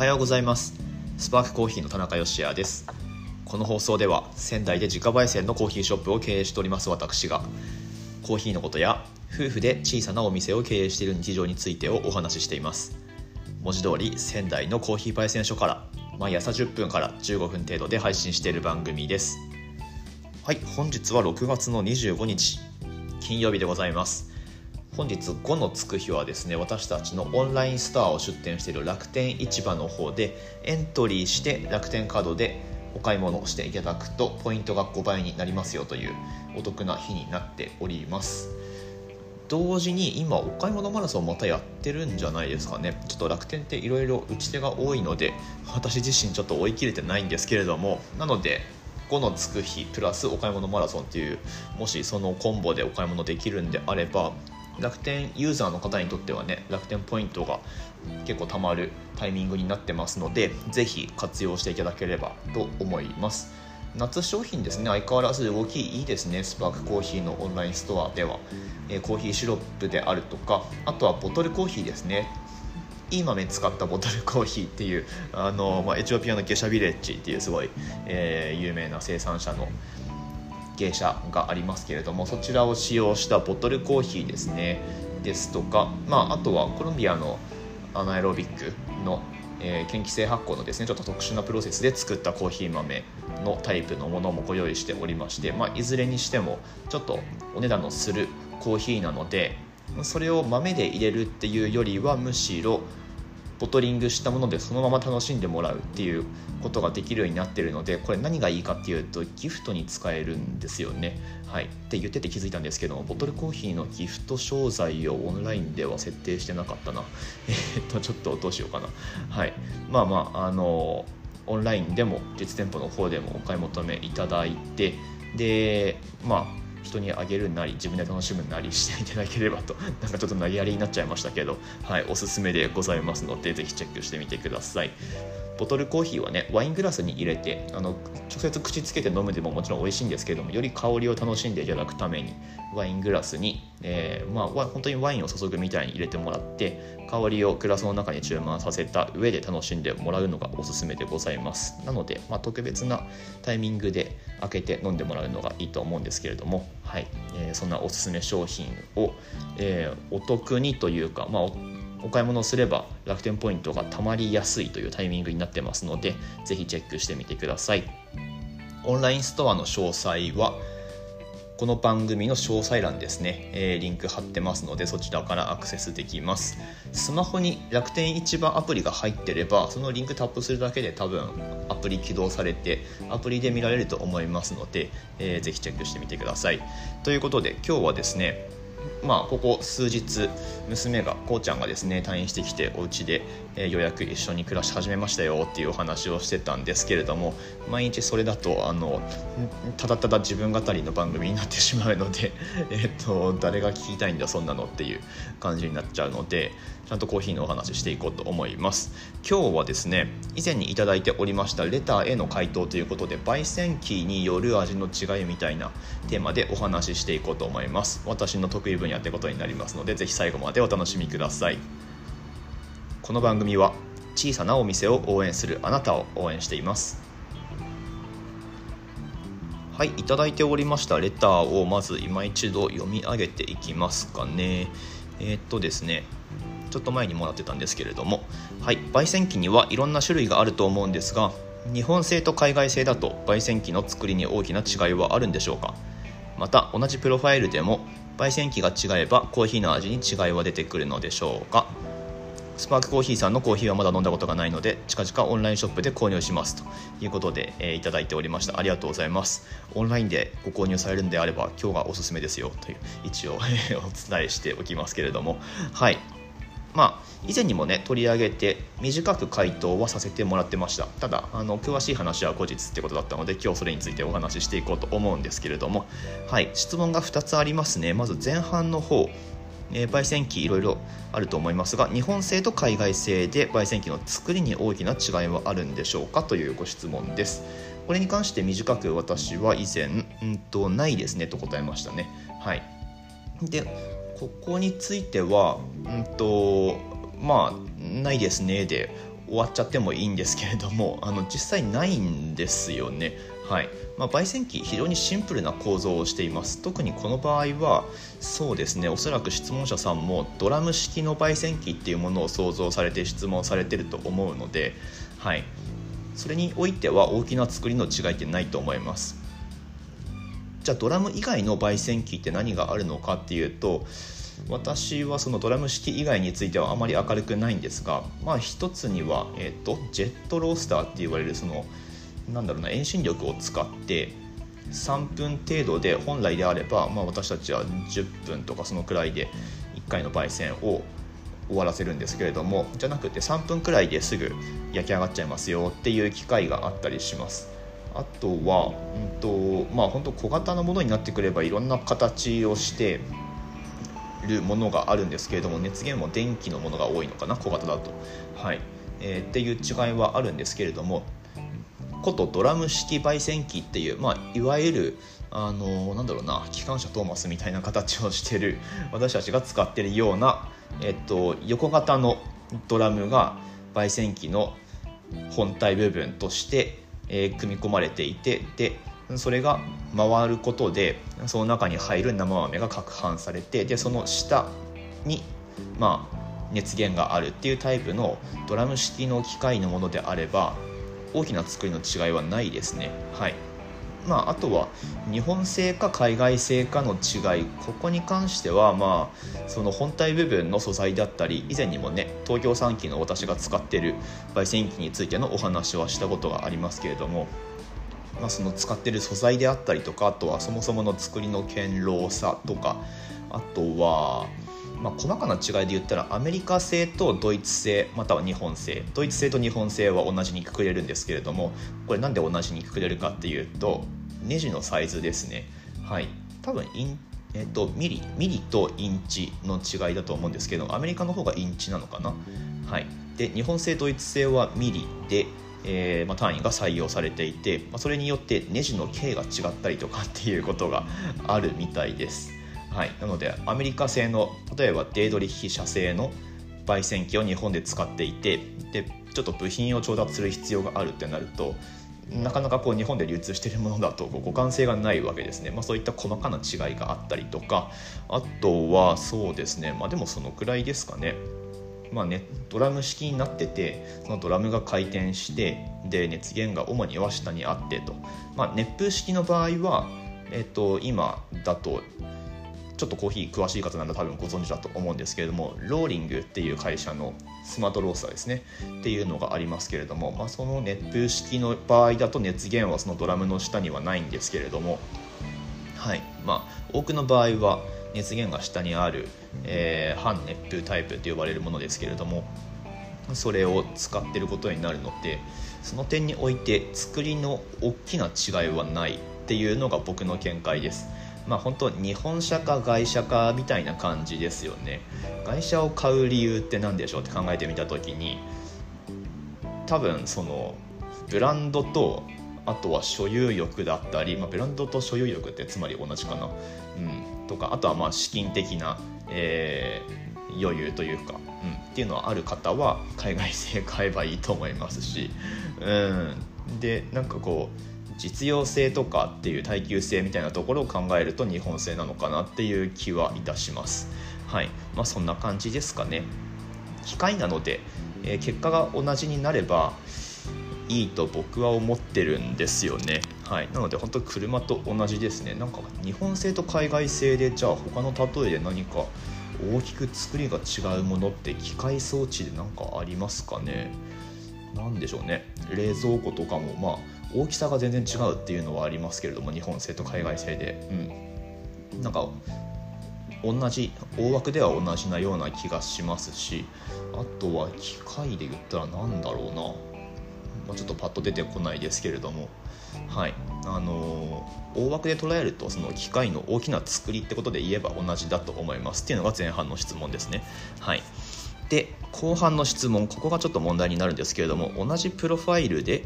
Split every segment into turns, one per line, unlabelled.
はようございます。スパークコーヒーの田中芳也です。この放送では仙台で自家焙煎のコーヒーショップを経営しております私がコーヒーのことや夫婦で小さなお店を経営している日常についてをお話ししています。文字通り仙台のコーヒー焙煎所から毎朝10分から15分程度で配信している番組です。はい本日は6月の25日金曜日でございます。本日5のつく日はですね私たちのオンラインストアを出店している楽天市場の方でエントリーして楽天カードでお買い物をしていただくとポイントが5倍になりますよというお得な日になっております。同時に今お買い物マラソンまたやってるんじゃないですかね。ちょっと楽天っていろいろ打ち手が多いので私自身ちょっと追い切れてないんですけれどもなので5のつく日プラスお買い物マラソンっていうもしそのコンボでお買い物できるんであれば楽天ユーザーの方にとってはね楽天ポイントが結構たまるタイミングになってますのでぜひ活用していただければと思います。夏商品ですね相変わらず動きいいですね。スパークコーヒーのオンラインストアでは、えー、コーヒーシロップであるとかあとはボトルコーヒーですね。いい豆使ったボトルコーヒーっていうあの、まあ、エチオピアのゲシャビレッジっていうすごい、えー、有名な生産者の芸者がありますけれどもそちらを使用したボトルコーヒーですね。ですとか、まあ、あとはコロンビアのアナエロビックの、えー、嫌気性発酵のですねちょっと特殊なプロセスで作ったコーヒー豆のタイプのものもご用意しておりまして、まあ、いずれにしてもちょっとお値段のするコーヒーなのでそれを豆で入れるっていうよりはむしろボトリングしたものでそのまま楽しんでもらうっていうことができるようになってるのでこれ何がいいかっていうとギフトに使えるんですよね。はい、って言ってて気づいたんですけどもボトルコーヒーのギフト商材をオンラインでは設定してなかったな。え、っとちょっとどうしようかな。はい、まあまああのオンラインでも実店舗の方でもお買い求めいただいてでまあ人にあげるなり自分で楽しむなりしていただければと なんかちょっと投げやりになっちゃいましたけど、はい、おすすめでございますので是非チェックしてみてください。ボトルコーヒーはねワイングラスに入れてあの直接口つけて飲むでももちろん美味しいんですけれどもより香りを楽しんでいただくためにワイングラスに、えー、まあ本当にワインを注ぐみたいに入れてもらって香りをグラスの中に注文させた上で楽しんでもらうのがおすすめでございます。なので、まあ、特別なタイミングで開けて飲んでもらうのがいいと思うんですけれどもはい、えー、そんなおすすめ商品を、えー、お得にというか、まあ、お買い物をすれば楽天ポイントがたまりやすいというタイミングになってますのでぜひチェックしてみてください。オンラインストアの詳細はこの番組の詳細欄ですね、えー、リンク貼ってますのでそちらからアクセスできます。スマホに楽天市場アプリが入ってればそのリンクタップするだけで多分アプリ起動されてアプリで見られると思いますので、えー、ぜひチェックしてみてください。ということで今日はですねまあ、ここ数日娘がこうちゃんがですね退院してきてお家で、えー、ようやく一緒に暮らし始めましたよっていうお話をしてたんですけれども毎日それだとあのただただ自分語りの番組になってしまうので、えーと、誰が聞きたいんだそんなのっていう感じになっちゃうのでちゃんとコーヒーのお話していこうと思います。今日はですね以前に頂いておりましたレターへの回答ということで焙煎機による味の違いみたいなテーマでお話ししていこうと思います。私の得意分野ってことになりますのでぜひ最後までお楽しみください。この番組は小さなお店を応援するあなたを応援しています。はいいただいておりましたレターをまず今一度読み上げていきますかね。えー、っとですねちょっと前にもらってたんですけれども。はい焙煎機にはいろんな種類があると思うんですが日本製と海外製だと焙煎機の作りに大きな違いはあるんでしょうか。また同じプロファイルでも焙煎機が違えばコーヒーの味に違いは出てくるのでしょうか。スパークコーヒーさんのコーヒーはまだ飲んだことがないので近々オンラインショップで購入しますということで、えー、いただいておりました。ありがとうございます。オンラインでご購入されるんであれば今日がおすすめですよという一応お伝えしておきますけれども。はい。まあ、以前にもね取り上げて短く回答はさせてもらってました。ただあの詳しい話は後日ってことだったので今日それについてお話ししていこうと思うんですけれども。はい質問が2つありますね。まず前半の方えー、焙煎機いろいろあると思いますが日本製と海外製で焙煎機の作りに大きな違いはあるんでしょうか？というご質問です。これに関して短く私は以前うんとないですねと答えましたね。はい。でここについてはうんとまあないですね。で終わっちゃってもいいんですけれども あの実際ないんですよね。はい。まあ、焙煎機非常にシンプルな構造をしています。特にこの場合はそうですね。おそらく質問者さんもドラム式の焙煎機っていうものを想像されて質問されてると思うので、はい、それにおいては大きな作りの違いってないと思います。じゃあドラム以外の焙煎機って何があるのかっていうと私はそのドラム式以外についてはあまり明るくないんですがまあ一つには、えーと、ジェットロースターって言われるそのなんだろうな遠心力を使って3分程度で本来であれば、まあ、私たちは10分とかそのくらいで1回の焙煎を終わらせるんですけれどもじゃなくて3分くらいですぐ焼き上がっちゃいますよっていう機械があったりします。あとは、うんとまあ、本当小型のものになってくればいろんな形をしてるものがあるんですけれども熱源も電気のものが多いのかな小型だと、はい。えー、っていう違いはあるんですけれどもことドラム式焙煎機っていう、まあ、いわゆるあのなんだろうな機関車トーマスみたいな形をしてる 私たちが使ってるような、えっと、横型のドラムが焙煎機の本体部分として、えー、組み込まれていてでそれが回ることでその中に入る生豆が攪拌されてでその下にまあ熱源があるっていうタイプのドラム式の機械のものであれば大きな作りの違いはないですね。はい。まあ、あとは日本製か海外製かの違いここに関してはまあその本体部分の素材だったり以前にもね東京産機の私が使ってる焙煎機についてのお話はしたことがありますけれども、まあ、その使ってる素材であったりとかあとはそもそもの作りの堅牢さとかあとはまあ、細かな違いで言ったらアメリカ製とドイツ製または日本製。ドイツ製と日本製は同じにくくれるんですけれどもこれなんで同じにくくれるかっていうとネジのサイズですね。はい。多分インえっと、ミリミリとインチの違いだと思うんですけどアメリカの方がインチなのかな、はい、で日本製ドイツ製はミリで、えーまあ、単位が採用されていて、まあ、それによってネジの径が違ったりとかっていうことがあるみたいです。はい、なのでアメリカ製の例えばデードリッヒ社製の焙煎機を日本で使っていてでちょっと部品を調達する必要があるってなるとなかなかこう日本で流通しているものだと互換性がないわけですね、まあ、そういった細かな違いがあったりとかあとはそうですね。まあでもそのくらいですかね。まあね、ドラム式になっててそのドラムが回転してで熱源が主には下にあってと、まあ、熱風式の場合は、えっと、今だとちょっとコーヒー詳しい方なら多分ご存知だと思うんですけれどもローリングっていう会社のスマートロースターですねっていうのがありますけれども、まあ、その熱風式の場合だと熱源はそのドラムの下にはないんですけれどもはいまあ多くの場合は熱源が下にある、えー、半熱風タイプと呼ばれるものですけれどもそれを使ってることになるのでその点において作りの大きな違いはないっていうのが僕の見解です。まあ本当日本車か外車かみたいな感じですよね。外車を買う理由って何でしょうって考えてみた時に多分そのブランドとあとは所有欲だったり、まあ、ブランドと所有欲ってつまり同じかな、うん、とかあとはまあ資金的な、えー、余裕というか、うん、っていうのはある方は海外製買えばいいと思いますし、うん、でなんかこう実用性とかっていう耐久性みたいなところを考えると日本製なのかなっていう気はいたします。はい。まあそんな感じですかね。機械なので、えー、結果が同じになればいいと僕は思ってるんですよね。はい。なので本当車と同じですね。なんか日本製と海外製でじゃあ他の例えで何か大きく作りが違うものって機械装置で何かありますかね。何でしょうね。冷蔵庫とかもまあ大きさが全然違うっていうのはありますけれども日本製と海外製で、うん、なんか同じ大枠では同じなような気がしますしあとは機械で言ったら何だろうな、まあ、ちょっとパッと出てこないですけれども。はい。あのー、大枠で捉えるとその機械の大きな作りってことで言えば同じだと思いますっていうのが前半の質問ですね。はい。で後半の質問ここがちょっと問題になるんですけれども同じプロファイルで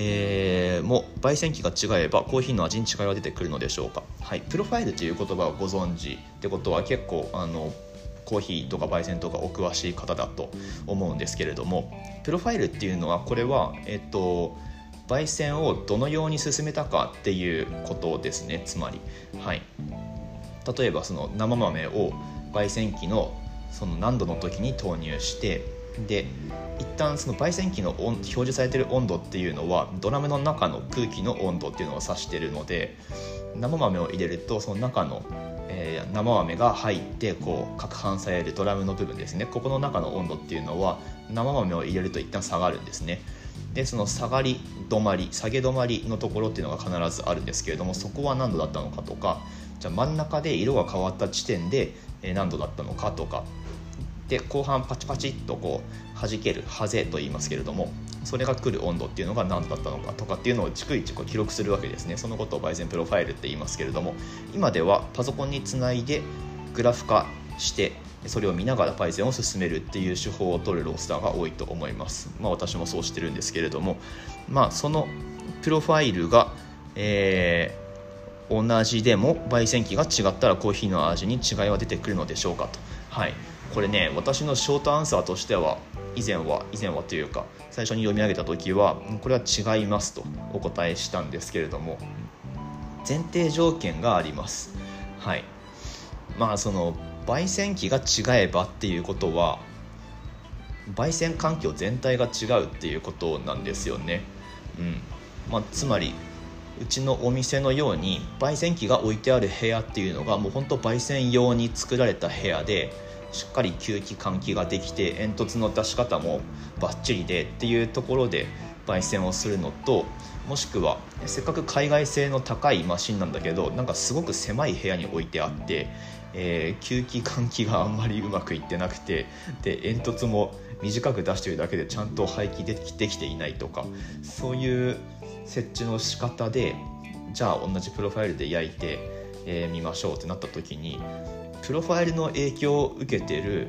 えー、も焙煎機が違えばコーヒーの味に違いは出てくるのでしょうか、はい、プロファイルという言葉をご存知ってことは結構あのコーヒーとか焙煎とかお詳しい方だと思うんですけれどもプロファイルっていうのはこれはえっと焙煎をどのように進めたかっていうことですね。つまりはい。例えばその生豆を焙煎機のその何度の時に投入してで一旦その焙煎機の表示されてる温度っていうのはドラムの中の空気の温度っていうのを指しているので生豆を入れるとその中の、えー、生豆が入ってこう攪拌されるドラムの部分ですね。ここの中の温度っていうのは生豆を入れると一旦下がるんですね。でその下がり止まり下げ止まりのところっていうのが必ずあるんですけれどもそこは何度だったのかとかじゃあ真ん中で色が変わった地点で何度だったのかとかで後半パチパチっとこう弾けるハゼと言いますけれどもそれが来る温度っていうのが何だったのかとかっていうのを逐一こう記録するわけですね。そのことを焙煎プロファイルって言いますけれども今ではパソコンにつないでグラフ化してそれを見ながら焙煎を進めるっていう手法を取るロースターが多いと思います。まあ私もそうしてるんですけれどもまあそのプロファイルが、えー、同じでも焙煎機が違ったらコーヒーの味に違いは出てくるのでしょうかと。はい。これね私のショートアンサーとしては以前は以前はというか最初に読み上げた時はこれは違いますとお答えしたんですけれども前提条件があります。はい。まあその焙煎機が違えばっていうことは焙煎環境全体が違うっていうことなんですよね、うん。まあ、つまりうちのお店のように焙煎機が置いてある部屋っていうのがもうほんと焙煎用に作られた部屋でしっかり吸気換気ができて煙突の出し方もバッチリでっていうところで焙煎をするのともしくはせっかく海外製の高いマシンなんだけどなんかすごく狭い部屋に置いてあって、えー、吸気換気があんまりうまくいってなくてで煙突も短く出してるだけでちゃんと排気できできていないとかそういう設置の仕方でじゃあ同じプロファイルで焼いてみ、えー、ましょうってなった時にプロファイルの影響を受けている、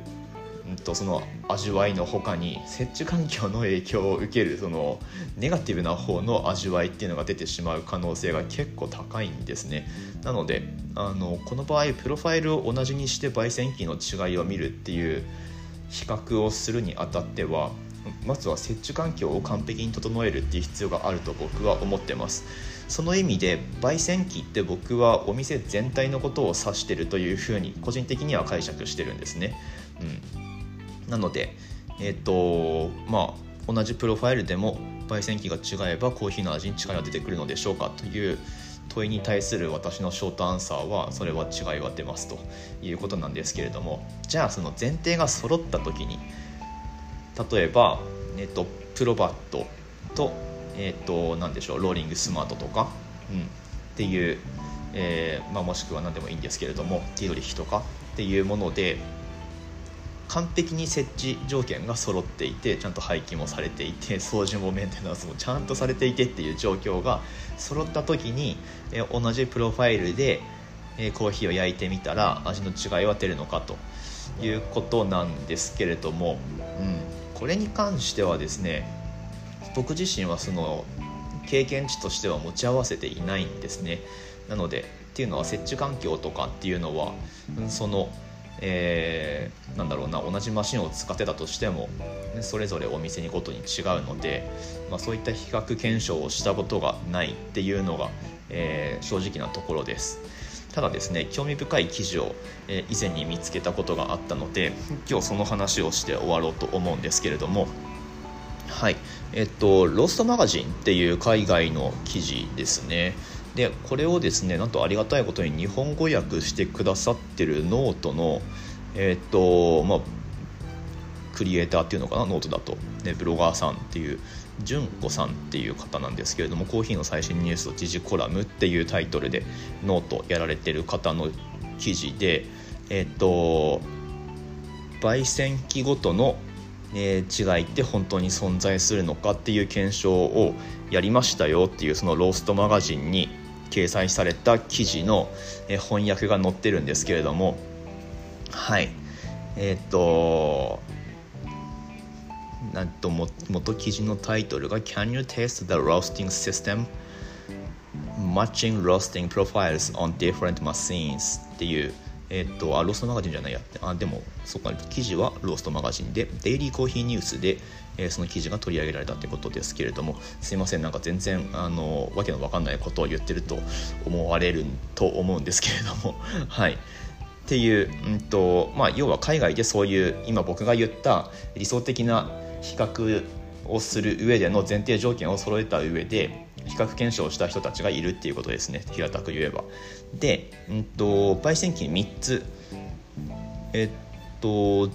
うん、とその味わいの他に設置環境の影響を受けるそのネガティブな方の味わいっていうのが出てしまう可能性が結構高いんですね。なのであのこの場合プロファイルを同じにして焙煎機の違いを見るっていう比較をするにあたってはまずは設置環境を完璧に整えるっていう必要があると僕は思ってます。その意味で焙煎機って僕はお店全体のことを指してるというふうに個人的には解釈してるんですね、うん、なのでえっ、ー、とまあ同じプロファイルでも焙煎機が違えばコーヒーの味に違いは出てくるのでしょうかという問いに対する私のショートアンサーはそれは違いは出ますということなんですけれどもじゃあその前提が揃った時に例えば、えっと、プロバットとえっ、ー、と何でしょうローリングスマートとか、うん、っていう、えーまあ、もしくは何でもいいんですけれどもティドリヒとか？っていうもので完璧に設置条件が揃っていてちゃんと廃棄もされていて 掃除もメンテナンスもちゃんとされていてっていう状況が揃った時に、えー、同じプロファイルで、えー、コーヒーを焼いてみたら味の違いは出るのかということなんですけれども、うん、これに関してはですね僕自身はその経験値としては持ち合わせていないんですね。なのでっていうのは設置環境とかっていうのはそのえー、なんだろうな同じマシンを使ってたとしてもねそれぞれお店にごとに違うので、まあ、そういった比較検証をしたことがないっていうのが、えー、正直なところです。ただですね興味深い記事を、えー、以前に見つけたことがあったので今日その話をして終わろうと思うんですけれどもはい。えっと、ロストマガジンっていう海外の記事ですね。で、これをですね、なんとありがたいことに日本語訳してくださってるノートの、えっと、まあ、クリエイターっていうのかな、ノートだと、ね、ブロガーさんっていう、純子さんっていう方なんですけれども、コーヒーの最新ニュースと時事コラムっていうタイトルでノートやられてる方の記事で、えっと、焙煎機ごとのえー、違いって本当に存在するのかっていう検証をやりましたよっていうそのローストマガジンに掲載された記事の、えー、翻訳が載ってるんですけれどもはいえっ、となんとも元記事のタイトルが「Can you test the roasting system? Matching roasting profiles on different machines」っていうえっとあローストマガジンじゃないや。あでもそっか記事はローストマガジンでデイリーコーヒーニュースで、えー、その記事が取り上げられたということですけれどもすいませんなんか全然あのわけのわかんないことを言ってると思われると思うんですけれども はい。っていう、うんとまあ、要は海外でそういう今僕が言った理想的な比較をする上での前提条件を揃えた上で比較検証した人たちがいるっていうことですね。平たく言えば。で、うんと、焙煎機3つ。えっと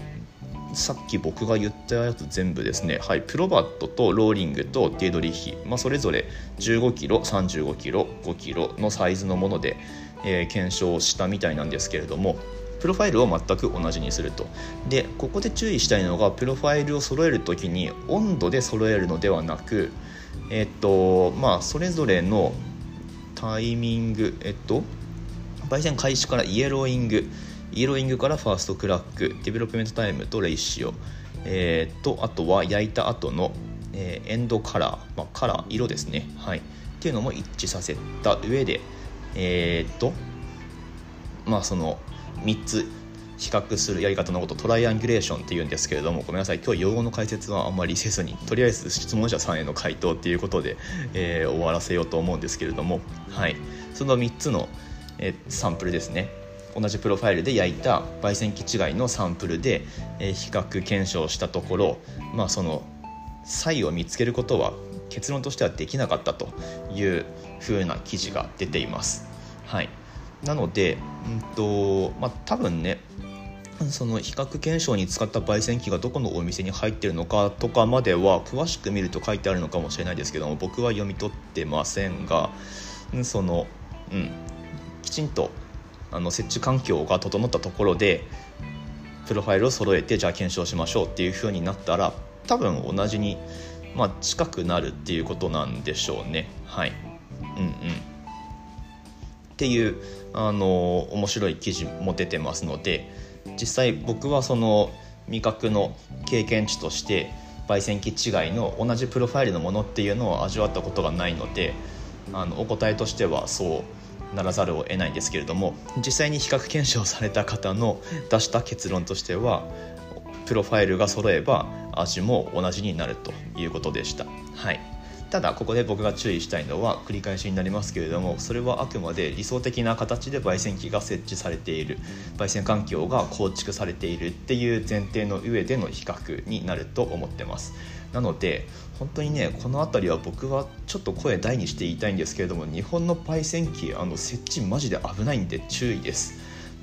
さっき僕が言ったやつ全部ですね、はい、プロバットとローリングとディエドリヒ、まあ、それぞれ 15kg35kg5kg のサイズのもので、えー、検証したみたいなんですけれどもプロファイルを全く同じにすると。でここで注意したいのがプロファイルを揃える時に温度で揃えるのではなくえっとまあそれぞれのタイミングえっと焙煎開始から yellowing yellowing から first crack development time と ratio、えー、とあとは焼いた後の、えー、 end color、まあ、カラー色ですね、はい、っていうのも一致させた上でえっ、とまあその3つ比較するやり方のこと triangulation っていうんですけれどもごめんなさい。今日用語の解説はあんまりせずにとりあえず質問者さんへの回答っていうことで、えー、終わらせようと思うんですけれども、はい、その3つの、えー、サンプルですね。同じプロファイルで焼いた焙煎機違いのサンプルで、えー、比較検証したところまあその差異を見つけることは結論としてはできなかったというふうな記事が出ています。はい。なので、うんとまあ、多分ねその比較検証に使った焙煎機がどこのお店に入ってるのかとかまでは詳しく見ると書いてあるのかもしれないですけども僕は読み取ってませんがその、うん、きちんとあの設置環境が整ったところでプロファイルを揃えてじゃあ検証しましょうっていう風になったら多分同じに、まあ、近くなるっていうことなんでしょうね。はい。うんうん。っていうあの面白い記事も出てますので実際僕はその味覚の経験値として焙煎機違いの同じプロファイルのものっていうのを味わったことがないのであのお答えとしてはそうならざるを得ないんですけれども実際に比較検証された方の出した結論としてはプロファイルが揃えば味も同じになるということでした。はいただここで僕が注意したいのは繰り返しになりますけれどもそれはあくまで理想的な形で焙煎機が設置されている。焙煎環境が構築されているっていう前提の上での比較になると思ってます。なので本当にねこの辺りは僕はちょっと声大にして言いたいんですけれども日本の焙煎機あの設置マジで危ないんで注意です。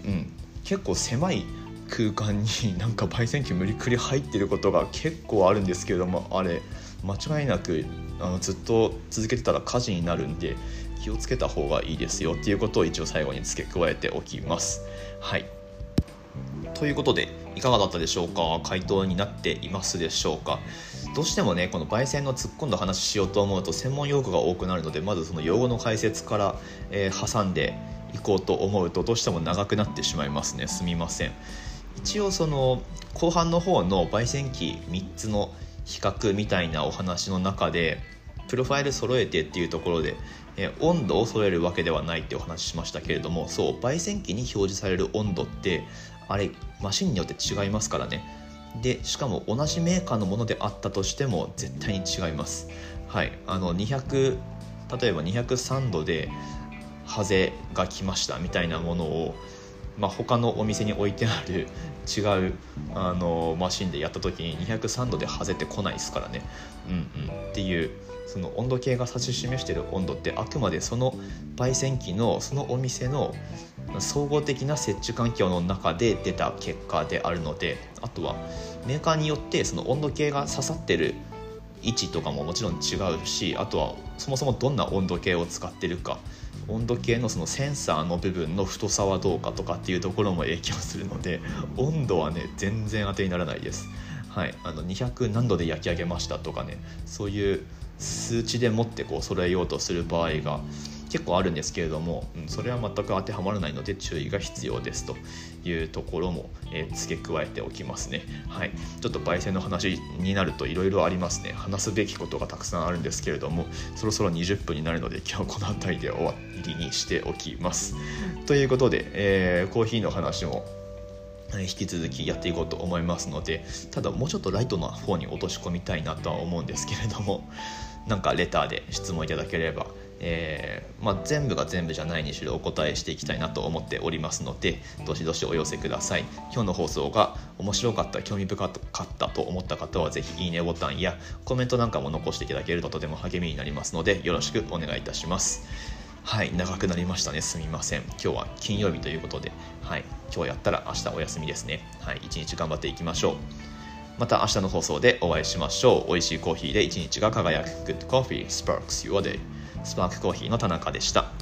うん。結構狭い空間に なんか焙煎機無理くり入ってることが結構あるんですけれどもあれ間違いなくあのずっと続けてたら火事になるんで気をつけた方がいいですよっていうことを一応最後に付け加えておきます。はい。ということでいかがだったでしょうか？回答になっていますでしょうか？どうしてもねこの焙煎の突っ込んだ話しようと思うと専門用語が多くなるのでまずその用語の解説から、えー、挟んでいこうと思うとどうしても長くなってしまいますね。すみません。一応その後半の方の焙煎機3つの比較みたいなお話の中でプロファイル揃えてっていうところで、え温度を揃えるわけではないってお話ししましたけれどもそう焙煎機に表示される温度ってあれマシンによって違いますからね。でしかも同じメーカーのものであったとしても絶対に違います。はい。あの200例えば203度でハゼが来ましたみたいなものをまあ、他のお店に置いてある違うあのマシンでやった時に203度で外れてこないですからね、うんうん、っていうその温度計が指し示している温度ってあくまでその焙煎機のそのお店の総合的な設置環境の中で出た結果であるのであとはメーカーによってその温度計が刺さってる位置とかももちろん違うしあとはそもそもどんな温度計を使ってるか温度計のそのセンサーの部分の太さはどうかとかっていうところも影響するので温度はね全然当てにならないです。はい、あの200何度で焼き上げましたとかねそういう数値でもってこう揃えようとする場合が結構あるんですけれども、うん、それは全く当てはまらないので注意が必要ですというところも、えー、付け加えておきますね。はい、ちょっと焙煎の話になるといろいろありますね。話すべきことがたくさんあるんですけれども、そろそろ20分になるので今日はこの辺りで終わりにしておきます。ということで、えー、コーヒーの話も引き続きやっていこうと思いますのでただもうちょっとライトな方に落とし込みたいなとは思うんですけれどもなんかレターで質問いただければ、えー、まあ、全部が全部じゃないにしろお答えしていきたいなと思っておりますのでどしどしお寄せください。今日の放送が面白かった興味深かったと思った方はぜひいいねボタンやコメントなんかも残していただけるととても励みになりますのでよろしくお願いいたします。はい長くなりましたね。すみません。今日は金曜日ということで。はい今日やったら明日お休みですね。はい一日頑張っていきましょう。また明日の放送でお会いしましょう。美味しいコーヒーで一日が輝く。Good Coffee Sparks Your Day. スパークコーヒーの田中でした。